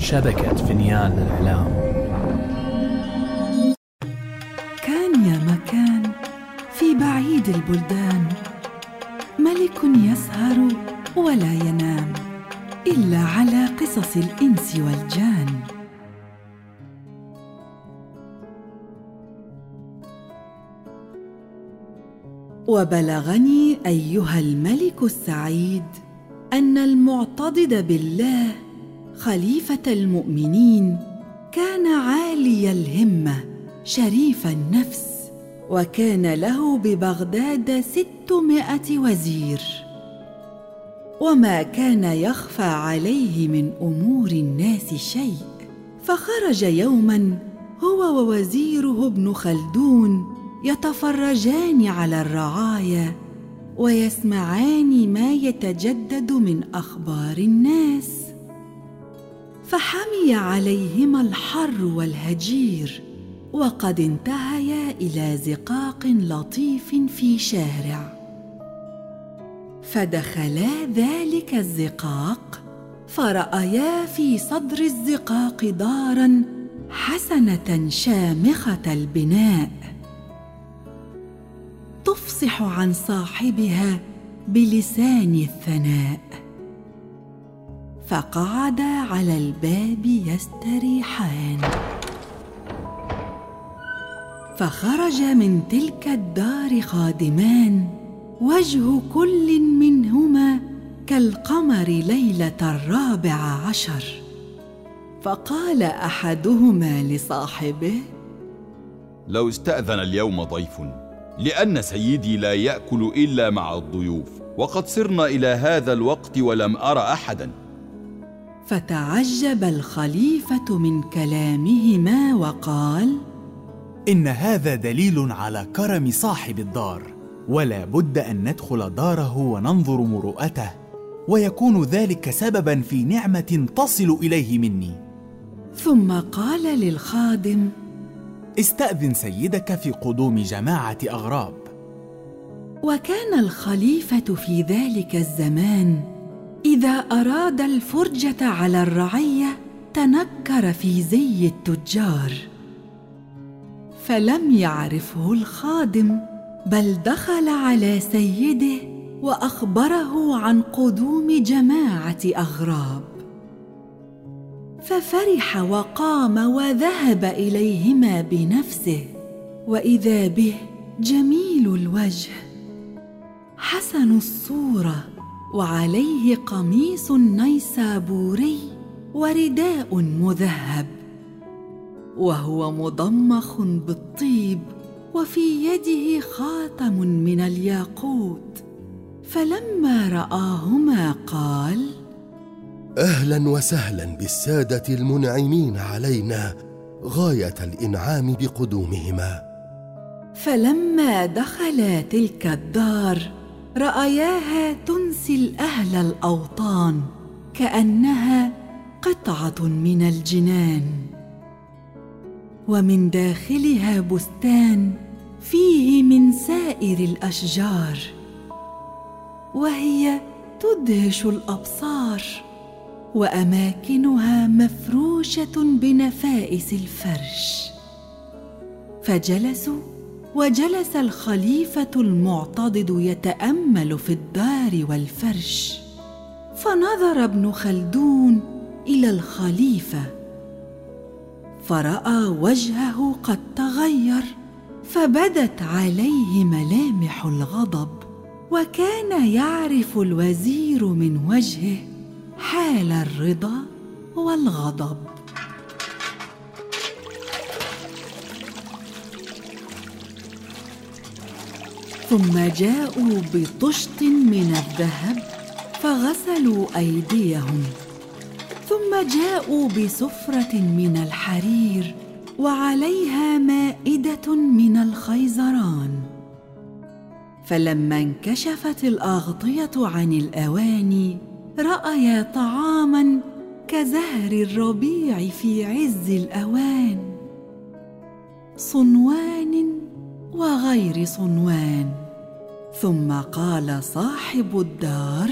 شبكة فنيان الإعلام كان يا مكان في بعيد البلدان. ملك يسهر ولا ينام إلا على قصص الإنس والجان. وبلغني أيها الملك السعيد أن المعتضد بالله خليفة المؤمنين كان عالي الهمة شريف النفس وكان له ببغداد ستمائة وزير. وما كان يخفى عليه من أمور الناس شيء. فخرج يوما هو ووزيره ابن خلدون يتفرجان على الرعايا ويسمعان ما يتجدد من أخبار الناس. فحمي عليهما الحر والهجير وقد انتهيا إلى زقاق لطيف في شارع. فدخلا ذلك الزقاق فرأيا في صدر الزقاق دارا حسنة شامخة البناء. تفصح عن صاحبها بلسان الثناء. فقعدا على الباب يستريحان. فخرج من تلك الدار خادمان وجه كل منهما كالقمر ليلة الرابع عشر. فقال أحدهما لصاحبه لو استأذن اليوم ضيف لأن سيدي لا يأكل إلا مع الضيوف وقد صرنا إلى هذا الوقت ولم أر احدا. فتعجب الخليفة من كلامهما وقال إن هذا دليل على كرم صاحب الدار ولا بد أن ندخل داره وننظر مروءته ويكون ذلك سببا في نعمة تصل إليه مني. ثم قال للخادم استأذن سيدك في قدوم جماعة أغراب. وكان الخليفة في ذلك الزمان إذا أراد الفرجة على الرعية تنكر في زي التجار. فلم يعرفه الخادم بل دخل على سيده وأخبره عن قدوم جماعة أغراب. ففرح وقام وذهب إليهما بنفسه وإذا به جميل الوجه. حسن الصورة. وعليه قميص نيسابوري ورداء مذهب. وهو مضمخ بالطيب وفي يده خاتم من الياقوت. فلما رآهما قال أهلا وسهلا بالسادة المنعمين علينا غاية الإنعام بقدومهما. فلما دخلا تلك الدار رأياها تنسي الأهل الأوطان كأنها قطعة من الجنان. ومن داخلها بستان فيه من سائر الأشجار وهي تدهش الأبصار وأماكنها مفروشة بنفائس الفرش. فجلسوا وجلس الخليفة المعتضد يتأمل في الدار والفرش. فنظر ابن خلدون إلى الخليفة فرأى وجهه قد تغير فبدت عليه ملامح الغضب وكان يعرف الوزير من وجهه حال الرضا والغضب. ثم جاءوا بطشت من الذهب فغسلوا أيديهم. ثم جاءوا بسفره من الحرير وعليها مائدة من الخيزران. فلما انكشفت الأغطية عن الاواني رأيا طعاما كزهر الربيع في عز الأوان. صنوان وغير صنوان. ثم قال صاحب الدار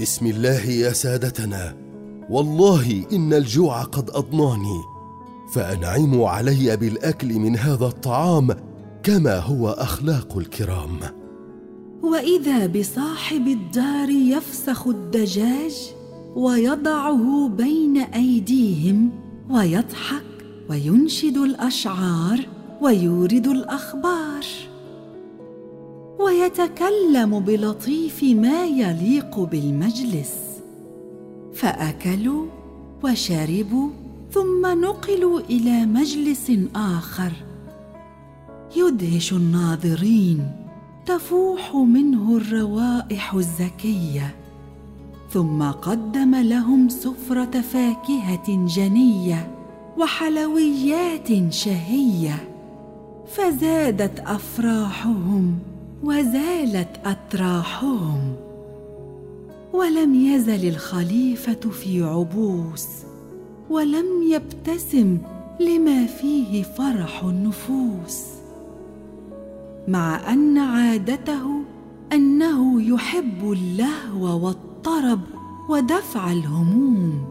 بسم الله يا سادتنا. والله إن الجوع قد أضناني فانعموا علي بالأكل من هذا الطعام كما هو أخلاق الكرام. وإذا بصاحب الدار يفسخ الدجاج ويضعه بين أيديهم ويضحك وينشد الأشعار ويورد الأخبار. ويتكلم بلطيف ما يليق بالمجلس. فأكلوا وشربوا ثم نقلوا إلى مجلس آخر. يدهش الناظرين تفوح منه الروائح الزكية. ثم قدم لهم سفرة فاكهة جنية وحلويات شهية. فزادت أفراحهم وزالت اتراحهم ولم يزل الخليفة في عبوس ولم يبتسم لما فيه فرح النفوس. مع أن عادته أنه يحب اللهو والطرب ودفع الهموم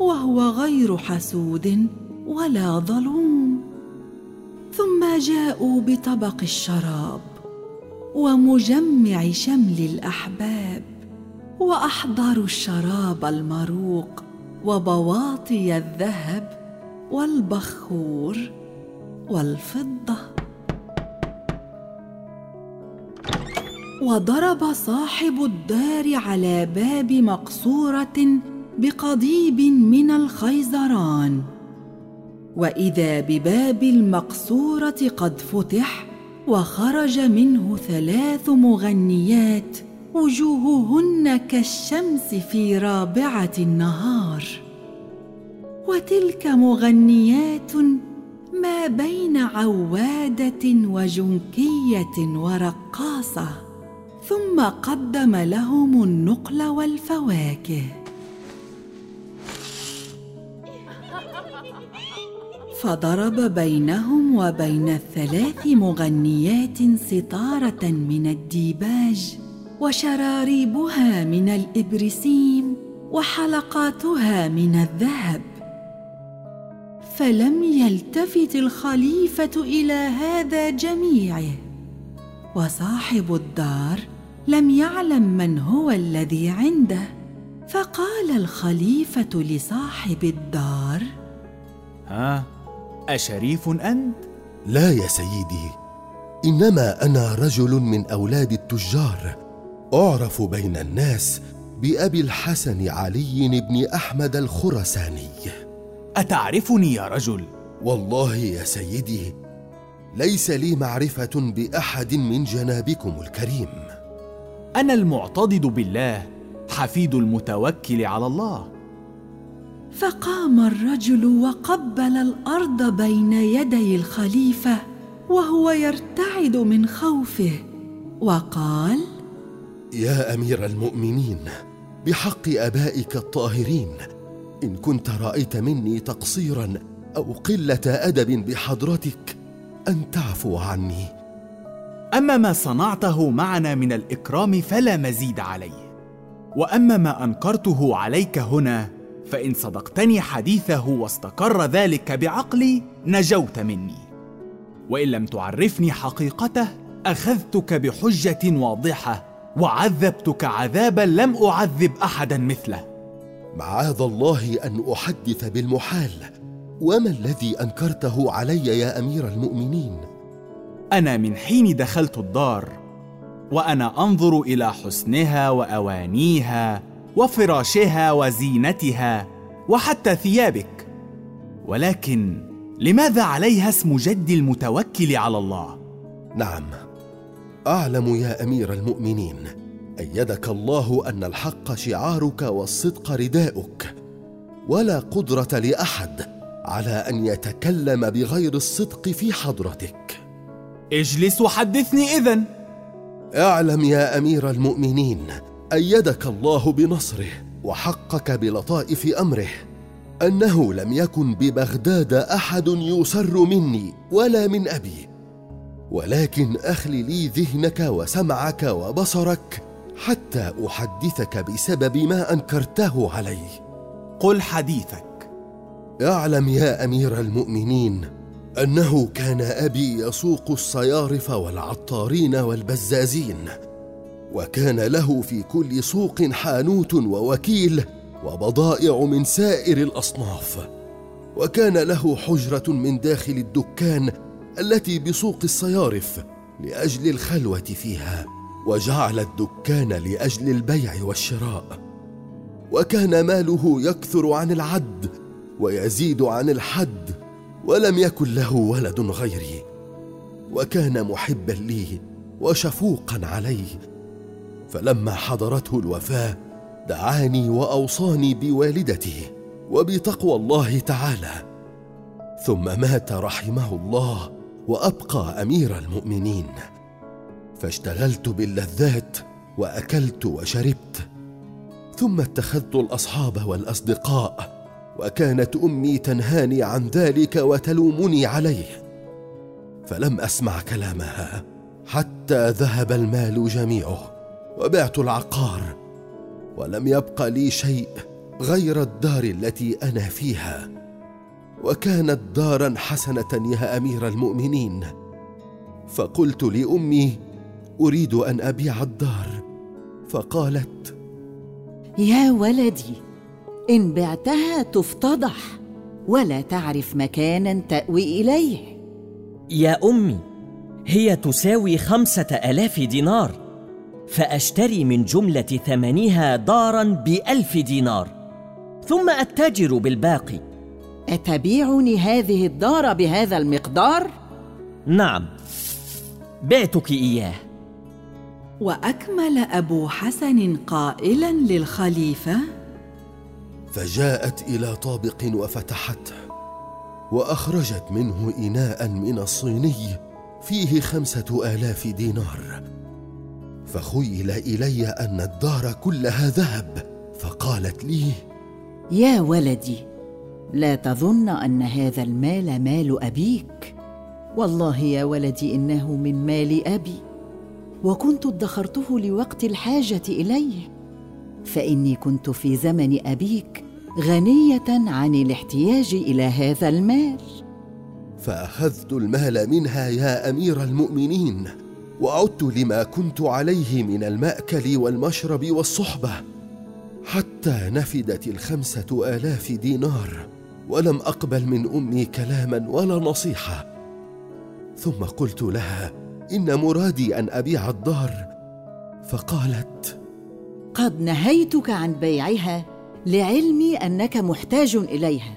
وهو غير حسود ولا ظلوم. ثم جاءوا بطبق الشراب ومجمع شمل الأحباب واحضروا الشراب المروق وبواطي الذهب والبخور والفضة. وضرب صاحب الدار على باب مقصورة بقضيب من الخيزران. وإذا بباب المقصورة قد فتح وخرج منه ثلاث مغنيات وجوههن كالشمس في رابعة النهار. وتلك مغنيات ما بين عوادة وجنكية ورقاصة ثم قدم لهم النقل والفواكه. فضرب بينهم وبين الثلاث مغنيات ستاره من الديباج وشراريبها من الابرسيم وحلقاتها من الذهب. فلم يلتفت الخليفة إلى هذا جميعه. وصاحب الدار لم يعلم من هو الذي عنده. فقال الخليفة لصاحب الدار ها؟ أشريف أنت؟ لا يا سيدي إنما أنا رجل من أولاد التجار. أعرف بين الناس بأبي الحسن علي بن أحمد الخرساني. أتعرفني يا رجل؟ والله يا سيدي ليس لي معرفة بأحد من جنابكم الكريم. أنا المعتضد بالله حفيد المتوكل على الله. فقام الرجل وقبل الأرض بين يدي الخليفة وهو يرتعد من خوفه وقال يا أمير المؤمنين بحق أبائك الطاهرين إن كنت رأيت مني تقصيرا أو قلة أدب بحضرتك أن تعفو عني. أما ما صنعته معنا من الإكرام فلا مزيد عليه وأما ما أنكرته عليك هنا فإن صدقتني حديثه واستقر ذلك بعقلي نجوت مني. وإن لم تعرفني حقيقته أخذتك بحجة واضحة وعذبتك عذابا لم أعذب أحدا مثله. معاذ الله أن أحدث بالمحال. وما الذي أنكرته علي يا أمير المؤمنين؟ أنا من حين دخلت الدار وأنا أنظر إلى حسنها وأوانيها وفراشها وزينتها وحتى ثيابك. ولكن لماذا عليها اسم جد المتوكل على الله؟ نعم أعلم يا أمير المؤمنين أيدك الله أن الحق شعارك والصدق رداؤك ولا قدرة لأحد على أن يتكلم بغير الصدق في حضرتك. اجلس وحدثني إذن. اعلم يا أمير المؤمنين أيدك الله بنصره وحقك بلطائف أمره. أنه لم يكن ببغداد أحد يسر مني ولا من أبي. ولكن أخل لي ذهنك وسمعك وبصرك حتى أحدثك بسبب ما أنكرته علي. قل حديثك. أعلم يا أمير المؤمنين أنه كان أبي يسوق الصيارف والعطارين والبزازين. وكان له في كل سوق حانوت ووكيل وبضائع من سائر الأصناف. وكان له حجرة من داخل الدكان التي بسوق الصيارف لأجل الخلوة فيها وجعل الدكان لأجل البيع والشراء. وكان ماله يكثر عن العد ويزيد عن الحد ولم يكن له ولد غيري. وكان محبا لي وشفوقا علي فلما حضرته الوفاة دعاني وأوصاني بوالدته وبتقوى الله تعالى. ثم مات رحمه الله وأبقى أمير المؤمنين. فاشتغلت باللذات وأكلت وشربت. ثم اتخذت الأصحاب والأصدقاء وكانت أمي تنهاني عن ذلك وتلومني عليه. فلم أسمع كلامها حتى ذهب المال جميعه. وبعت العقار ولم يبق لي شيء غير الدار التي أنا فيها. وكانت دارا حسنة يا أمير المؤمنين. فقلت لأمي أريد أن أبيع الدار. فقالت يا ولدي إن بعتها تفتضح ولا تعرف مكانا تأوي إليه. يا أمي هي تساوي خمسة آلاف دينار. فأشتري من جملة ثمنها دارا بألف دينار. ثم اتجر بالباقي. أتبيعني هذه الدار بهذا المقدار؟ نعم. بعتك إياه. وأكمل أبو حسن قائلا للخليفة. فجاءت إلى طابق وفتحته وأخرجت منه اناء من الصيني فيه خمسة آلاف دينار. فخيل إلي أن الدار كلها ذهب فقالت لي يا ولدي لا تظن أن هذا المال مال أبيك. والله يا ولدي إنه من مال أبي وكنت ادخرته لوقت الحاجة إليه. فإني كنت في زمن أبيك غنية عن الاحتياج إلى هذا المال. فأخذت المال منها يا أمير المؤمنين. وعدت لما كنت عليه من المأكل والمشرب والصحبة حتى نفدت الخمسة آلاف دينار ولم أقبل من أمي كلاما ولا نصيحة. ثم قلت لها إن مرادي أن أبيع الدار. فقالت قد نهيتك عن بيعها لعلمي أنك محتاج إليها.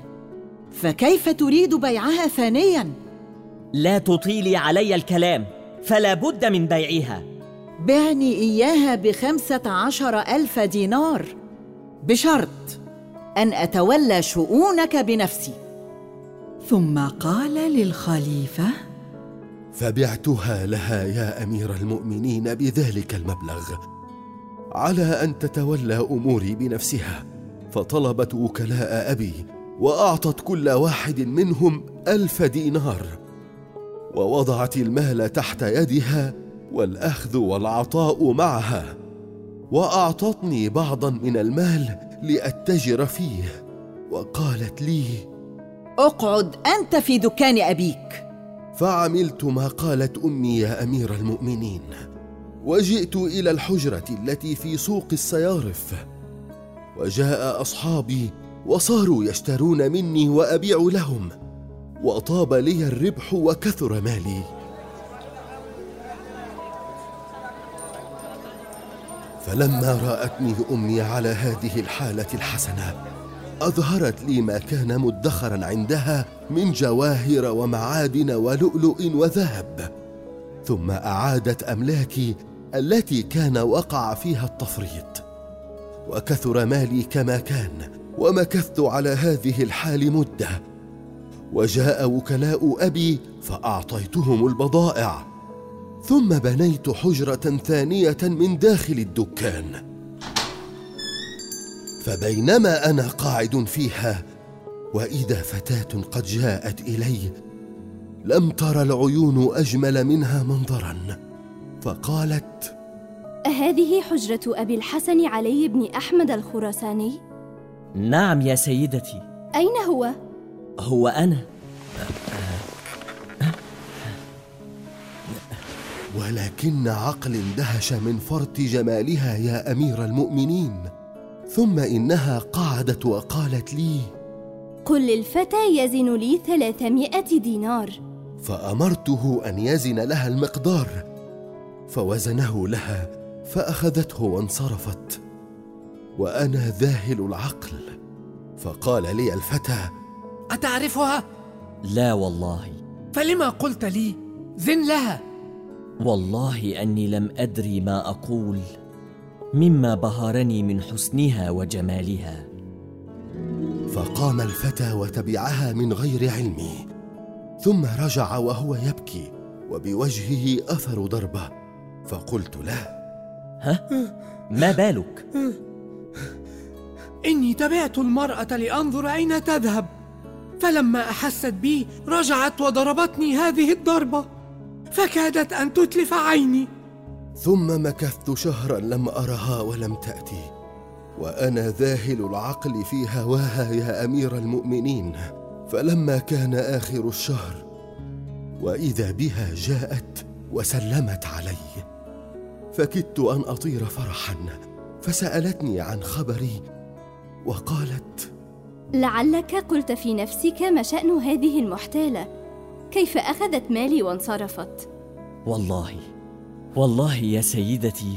فكيف تريد بيعها ثانيا؟ لا تطيلي علي الكلام. فلا بد من بيعها. بعني إياها بخمسة عشر ألف دينار. بشرط أن أتولى شؤونك بنفسي. ثم قال للخليفة فبعتها لها يا أمير المؤمنين بذلك المبلغ على أن تتولى أموري بنفسها. فطلبت وكلاء أبي وأعطت كل واحد منهم ألف دينار. ووضعت المال تحت يدها والأخذ والعطاء معها وأعطتني بعضا من المال لأتجر فيه وقالت لي أقعد أنت في دكان أبيك. فعملت ما قالت أمي يا أمير المؤمنين وجئت إلى الحجرة التي في سوق الصيارف وجاء أصحابي وصاروا يشترون مني وأبيع لهم. وطاب لي الربح وكثر مالي. فلما رأتني امي على هذه الحالة الحسنة أظهرت لي ما كان مدخرا عندها من جواهر ومعادن ولؤلؤ وذهب. ثم أعادت أملاكي التي كان وقع فيها التفريط. وكثر مالي كما كان ومكثت على هذه الحال مدة. وجاء وكلاء أبي فأعطيتهم البضائع ثم بنيت حجرة ثانية من داخل الدكان فبينما أنا قاعد فيها وإذا فتاة قد جاءت إلي لم تر العيون أجمل منها منظرا فقالت أهذه حجرة أبي الحسن علي بن أحمد الخراساني؟ نعم يا سيدتي أين هو؟ هو أنا. ولكن عقل اندهش من فرط جمالها يا أمير المؤمنين ثم إنها قعدت وقالت لي قل للفتى يزن لي ثلاثمائة دينار. فأمرته أن يزن لها المقدار فوزنه لها فأخذته وانصرفت. وأنا ذاهل العقل فقال لي الفتى أتعرفها؟ لا والله. فلما قلت لي زن لها. والله أني لم أدري ما أقول مما بهرني من حسنها وجمالها. فقام الفتى وتبعها من غير علمي ثم رجع وهو يبكي وبوجهه أثر ضربة. فقلت له ما بالك؟ إني تبعت المرأة لأنظر أين تذهب. فلما أحست بي رجعت وضربتني هذه الضربة فكادت أن تتلف عيني. ثم مكثت شهرا لم أرها ولم تأتي وأنا ذاهل العقل في هواها يا أمير المؤمنين. فلما كان آخر الشهر وإذا بها جاءت وسلمت علي فكدت أن أطير فرحا فسألتني عن خبري وقالت لعلك قلت في نفسك ما شأن هذه المحتالة. كيف أخذت مالي وانصرفت؟ والله والله يا سيدتي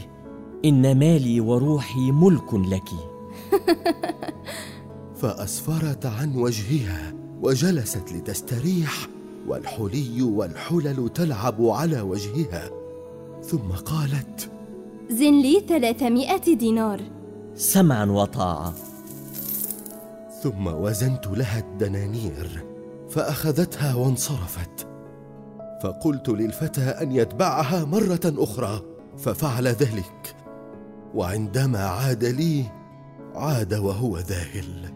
إن مالي وروحي ملك لك. فأسفرت عن وجهها وجلست لتستريح والحلي والحلل تلعب على وجهها. ثم قالت زن لي ثلاثمائة دينار. سمعا وطاعة ثم وزنت لها الدنانير فأخذتها وانصرفت. فقلت للفتى أن يتبعها مرة أخرى ففعل ذلك. وعندما عاد لي عاد وهو ذاهل.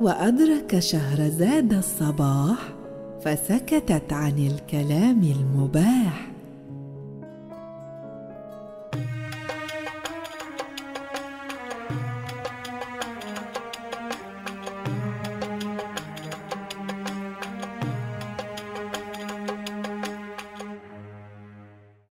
وأدرك شهرزاد الصباح فسكتت عن الكلام المباح.